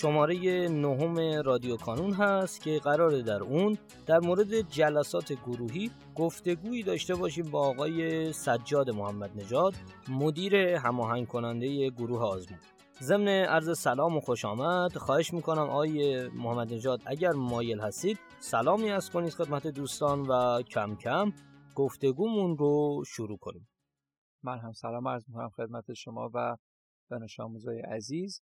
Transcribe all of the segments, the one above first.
شماره نهم رادیو کانون هست که قراره در اون در مورد جلسات گروهی گفتگویی داشته باشیم با آقای سجاد محمد نژاد مدیر هماهنگ کننده گروه آزمون. ضمن عرض سلام و خوش آمد. خواهش می‌کنم آقای محمد نژاد اگر مایل هستید سلامی از کنید خدمت دوستان و کم کم گفتگومون رو شروع کنیم. من هم سلام عرض می‌کنم خدمت شما و دانش آموزای عزیز.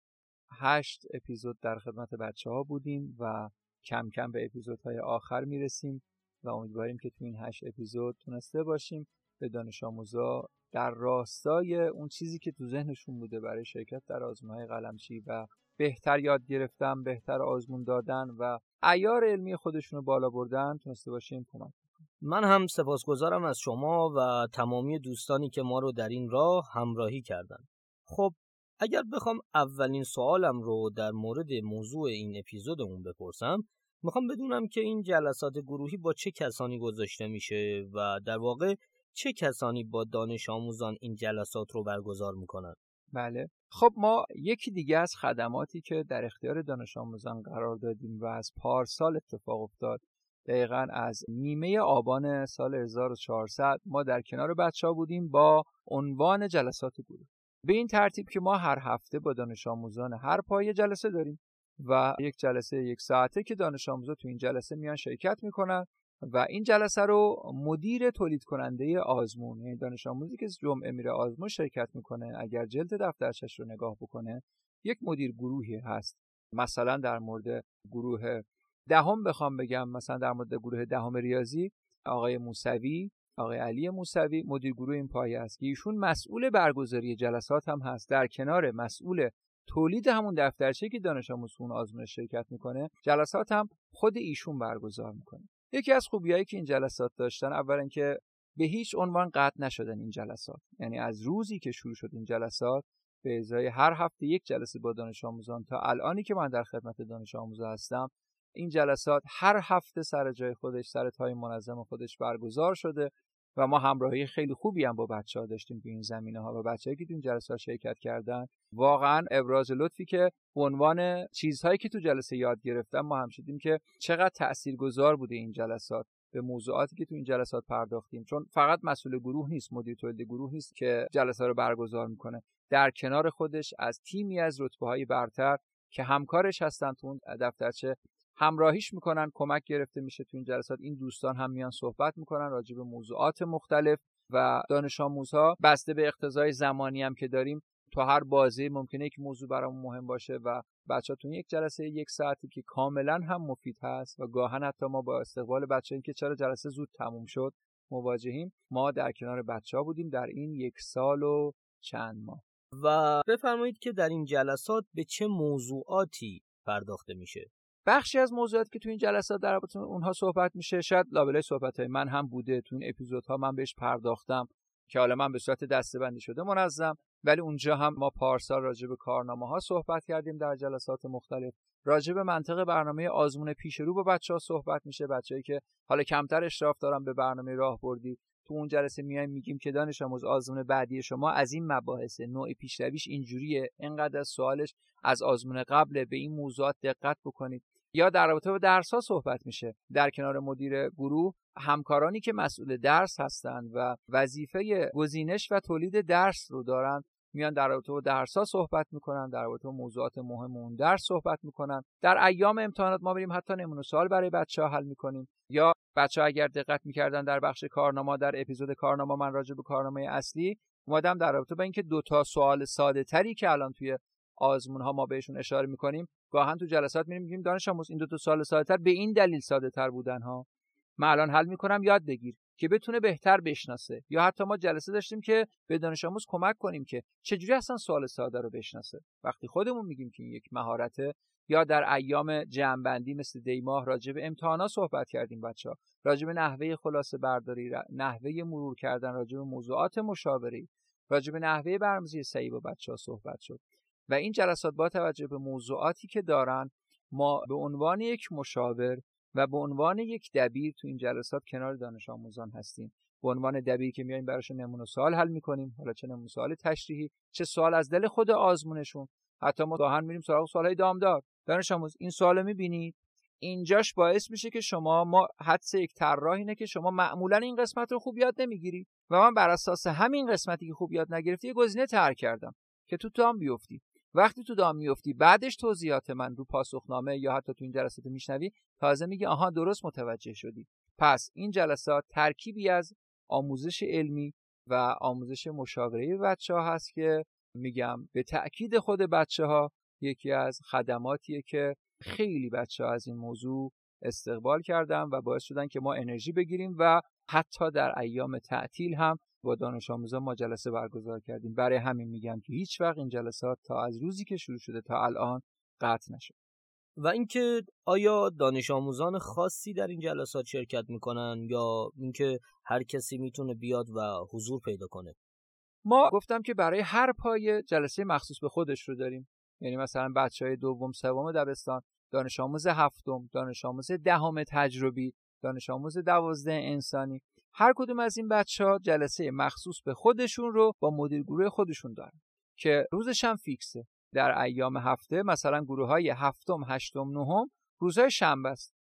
هشت اپیزود در خدمت بچه ها بودیم و کم کم به اپیزودهای آخر می‌رسیم و امیدواریم که تو این هشت اپیزود تونسته باشیم به دانش آموزا در راستای اون چیزی که تو ذهنشون بوده برای شرکت در آزمونهای قلمچی و بهتر یاد گرفتن بهتر آزمون دادن و ایار علمی خودشون رو بالا بردن تونسته باشیم کمک من هم سپاسگزارم از شما و تمامی دوستانی که ما رو در این راه همراهی کردند. خب اگر بخوام اولین سوالم رو در مورد موضوع این اپیزودمون بپرسم می‌خوام بدونم که این جلسات گروهی با چه کسانی گذاشته میشه و در واقع چه کسانی با دانش آموزان این جلسات رو برگزار می‌کنن؟ بله. خب ما یکی دیگه از خدماتی که در اختیار دانش آموزان قرار دادیم و از پارسال اتفاق افتاد دقیقا از نیمه آبان سال 1400 ما در کنار بچه ها بودیم با عنوان جلسات گروه. به این ترتیب که ما هر هفته با دانش آموزان هر پایه جلسه داریم و یک جلسه یک ساعته که دانش آموزا تو این جلسه میان شرکت می‌کنن و این جلسه رو مدیر تولید کننده آزمون یعنی دانش آموزی که جمعه میره آزمون شرکت می‌کنه اگر جلد دفترچش رو نگاه بکنه یک مدیر گروهی هست. مثلا در مورد گروه دهم بخوام بگم مثلا در مورد گروه دهم ریاضی آقای موسوی آقای علی موسوی مدیر گروه این پایه است که ایشون مسئول برگزاری جلسات هم هست. در کنار مسئول تولید همون دفترچه که دانش آموز اون آزمون شرکت می‌کنه جلسات هم خود ایشون برگزار می‌کنه. یکی از خوبیایی که این جلسات داشتن اولا که به هیچ عنوان قطع نشدن این جلسات. یعنی از روزی که شروع شد این جلسات به ازای هر هفته یک جلسه با دانش آموزان تا الانی که من در خدمت دانش آموزا هستم این جلسات هر هفته سر جای خودش سر تای منظم خودش برگزار شده. و ما همراهی خیلی خوبی هم با بچه ها داشتیم تو این زمینه ها و بچه‌ای که تو این جلسات شرکت کردن. واقعا ابراز لطفی که عنوان چیزهایی که تو جلسه یاد گرفتم ما هم شدیم که چقدر تاثیرگذار بوده این جلسات به موضوعاتی که تو این جلسات پرداختیم. چون فقط مسئول گروه نیست مدیر تولید گروه نیست که جلسه رو برگزار می‌کنه. در کنار خودش از تیمی از رتبه های برتر که همکارش هستن تو اون دفترچه همراهیش می‌کنن کمک گرفته میشه تو این جلسات. این دوستان هم میان صحبت می‌کنن راجع به موضوعات مختلف و دانش آموزها بسته به اقتضای زمانی هم که داریم. تو هر بازی ممکنه یک موضوع برامون مهم باشه و بچه تو یک جلسه یک ساعتی که کاملا هم مفید هست و گاهن حتی ما با استقبال بچه این که چرا جلسه زود تموم شد مواجهیم ما در کنار بچه ها بودیم در این یک سال و چند ماه. و بفرمایید که در این جلسات به چه موضوعاتی پرداخته میشه؟ بخشی از موضوعات که تو این جلسات در رابطه اونها صحبت میشه شاید لابلای صحبت های من هم بوده. تو این اپیزودها من بهش پرداختم که حالا من به صورت دستبندی شده منظم ولی اونجا هم ما پارسال راجع به کارنامه ها صحبت کردیم در جلسات مختلف. راجع به منطق برنامه آزمون پیش رو با بچه ها صحبت میشه. بچه‌ای که حالا کمتر اشراف دارن به برنامه راهبردی تو اون جلسه میایم میگیم که دانش آموز آزمون بعدی شما از این مباحث نوع پیشرویش اینجوریه. انقدر از سوالش از آزمون قبل به این موضوعات دقت بکنید. یا در رابطه با درس ها صحبت میشه. در کنار مدیر گروه همکارانی که مسئول درس هستند و وظیفه گزینش و تولید درس رو دارن. میان در رابطه با درس ها صحبت می‌کنن در رابطه با موضوعات مهم اون درس صحبت می‌کنن. در ایام امتحانات ما بریم حتی نمونه سوال برای بچه ها حل می‌کنیم. یا بچه ها اگر دقت می‌کردن در بخش کارنامه در اپیزود کارنامه من راجع به کارنامه اصلی اومدم در رابطه با اینکه دو تا سوال ساده تری که الان توی آزمون ها ما بهشون اشاره می‌کنیم گاهن تو جلسات میریم میگیم دانش آموز این دو تا سال ساده تر به این دلیل ساده تر بودن ها. من الان حل می‌کنم یاد بگیر. که بتونه بهتر بشناسه. یا حتی ما جلسه داشتیم که به دانش آموز کمک کنیم که چجوری اصلا سوال ساده رو بشناسه. وقتی خودمون میگیم که این یک مهارته یا در ایام جمعبندی مثل دیماه راجع به امتحانا صحبت کردیم بچه ها راجع به نحوه خلاصه برداری نحوه مرور کردن راجع به موضوعات مشاوره راجع به نحوه برنامه‌ریزی صحیح با بچه ها صحبت شد. و این جلسات با توجه به موضوعاتی که دارن ما به عنوان یک مشاور و به عنوان یک دبیر تو این جلسات کنار دانش آموزان هستیم. به عنوان دبیر که میایم براش نمونه سوال حل می‌کنیم. حالا چه نمونه سوال تشریحی چه سوال از دل خود آزمونشون. حتی ما گاهن میریم سراغ سوالهای دامدار. دانش آموز این سوال می‌بینید اینجاش باعث میشه که شما ما حدس یک طراح اینه که شما معمولا این قسمت رو خوب یاد نمی‌گیری. و من بر اساس همین قسمتی که خوب یاد نگرفتی گزینه ترک کردم که تو دام بیفتی. وقتی تو دام میفتی بعدش توضیحات من رو پاسخنامه یا حتی تو این جلسات میشنوی تازه میگه آها درست متوجه شدی. پس این جلسات ترکیبی از آموزش علمی و آموزش مشاوره بچه ها هست که میگم به تأکید خود بچه ها یکی از خدماتیه که خیلی بچه ها از این موضوع استقبال کردن و باعث شدن که ما انرژی بگیریم و حتی در ایام تعطیل هم با دانش آموزان ما جلسه برگزار کردیم. برای همین میگم که هیچ وقت این جلسات تا از روزی که شروع شده تا الان قطع نشد. و اینکه آیا دانش آموزان خاصی در این جلسات شرکت می‌کنن یا اینکه هر کسی می‌تونه بیاد و حضور پیدا کنه؟ ما گفتم که برای هر پایه جلسه مخصوص به خودش رو داریم. یعنی مثلا بچه های دوم سوم دبستان دانش آموز هفتم دانش آموز دهم تجربی دانش آموز دوازده انسانی. هر کدوم از این بچه ها جلسه مخصوص به خودشون رو با مدیر گروه خودشون دارن که روزش هم فیکسه. در ایام هفته مثلا گروه های هفتم هشتم نهم روزهای شنبه است.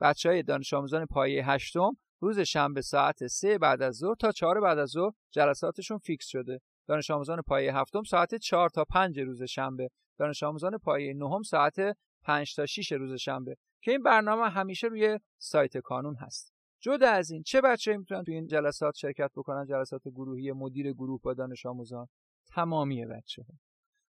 بچه های دانش آموزان پایه هشتم روز شنبه ساعت سه بعد از ظهر تا چهار بعد از ظهر جلساتشون فیکس شده. دانش آموزان پایه هفتم ساعت چهار تا پنج روز شنبه. دانش آموزان پایه نهم ساعت 5 تا 6 روز شنبه. که این برنامه همیشه روی سایت کانون هست. جدا از این چه بچه می‌تونن تو این جلسات شرکت بکنن؟ جلسات گروهی مدیر گروه با دانش آموزان. تمامی بچه ها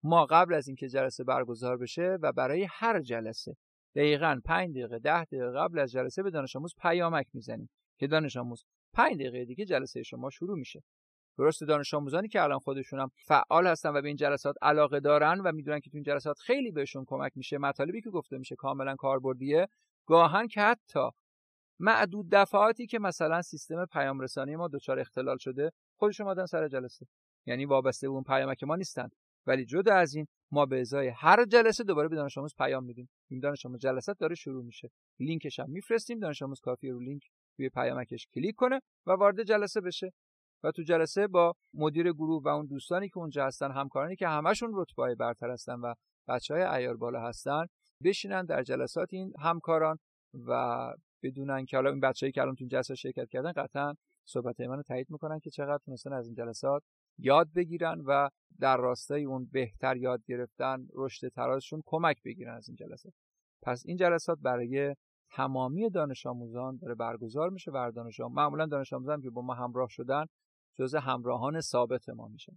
ما قبل از اینکه جلسه برگزار بشه و برای هر جلسه دقیقا 5 دقیقه 10 دقیقه قبل از جلسه به دانش آموز پیامک می‌زنیم که دانش آموز 5 دقیقه دیگه جلسه شما شروع میشه. درست دانش آموزانی که الان خودشون هم فعال هستن و به این جلسات علاقه دارن و می‌دونن که تو این جلسات خیلی بهشون کمک میشه مطالبی که گفته میشه کاملا کاربردیه گاهن که حتی معدود دفعاتی که مثلا سیستم پیام رسانی ما دچار اختلال شده خودشون اومدن سر جلسه. یعنی وابسته به اون پیامک ما نیستن. ولی جدا از این ما به ازای هر جلسه دوباره به دانش آموز پیام میدیم. این دانش آموز جلسات داره شروع میشه. لینکش هم میفرستیم دانش آموز کافیه رو لینک روی پیامکش کلیک کنه و وارد جلسه بشه. و تو جلسه با مدیر گروه و اون دوستانی که اونجا هستن همکارانی که همشون رتبه برتر هستن و بچه های عیار بالا هستن بشینن در جلسات این همکاران و بدونن که حالا این بچه‌ای که الان تو جلسه شرکت کردن قطعا صحبت منو تایید می‌کنن که چقدر تونستن از این جلسات یاد بگیرن و در راستای اون بهتر یاد گرفتن رشد ترازشون کمک بگیرن از این جلسات. پس این جلسات برای تمامی دانش آموزان داره برگزار میشه و دانش آموزان معمولا دانش آموزان که با ما همراه شدن جز همراهان ثابت ما میشن.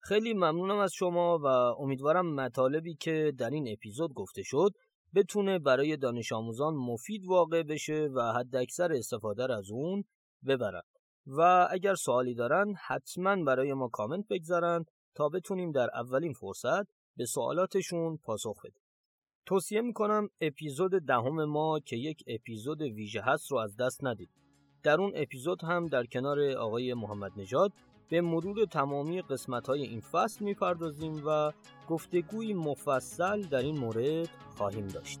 خیلی ممنونم از شما و امیدوارم مطالبی که در این اپیزود گفته شد بتونه برای دانش آموزان مفید واقع بشه و حد اکثر استفاده از اون ببرن. و اگر سوالی دارن حتما برای ما کامنت بگذارن تا بتونیم در اولین فرصت به سوالاتشون پاسخ بدیم. توصیه می‌کنم اپیزود دهم ما که یک اپیزود ویژه هست رو از دست ندید. در اون اپیزود هم در کنار آقای محمد نژاد به مرور تمامی قسمت های این فصل می‌پردازیم و گفتگوی مفصل در این مورد خواهیم داشت.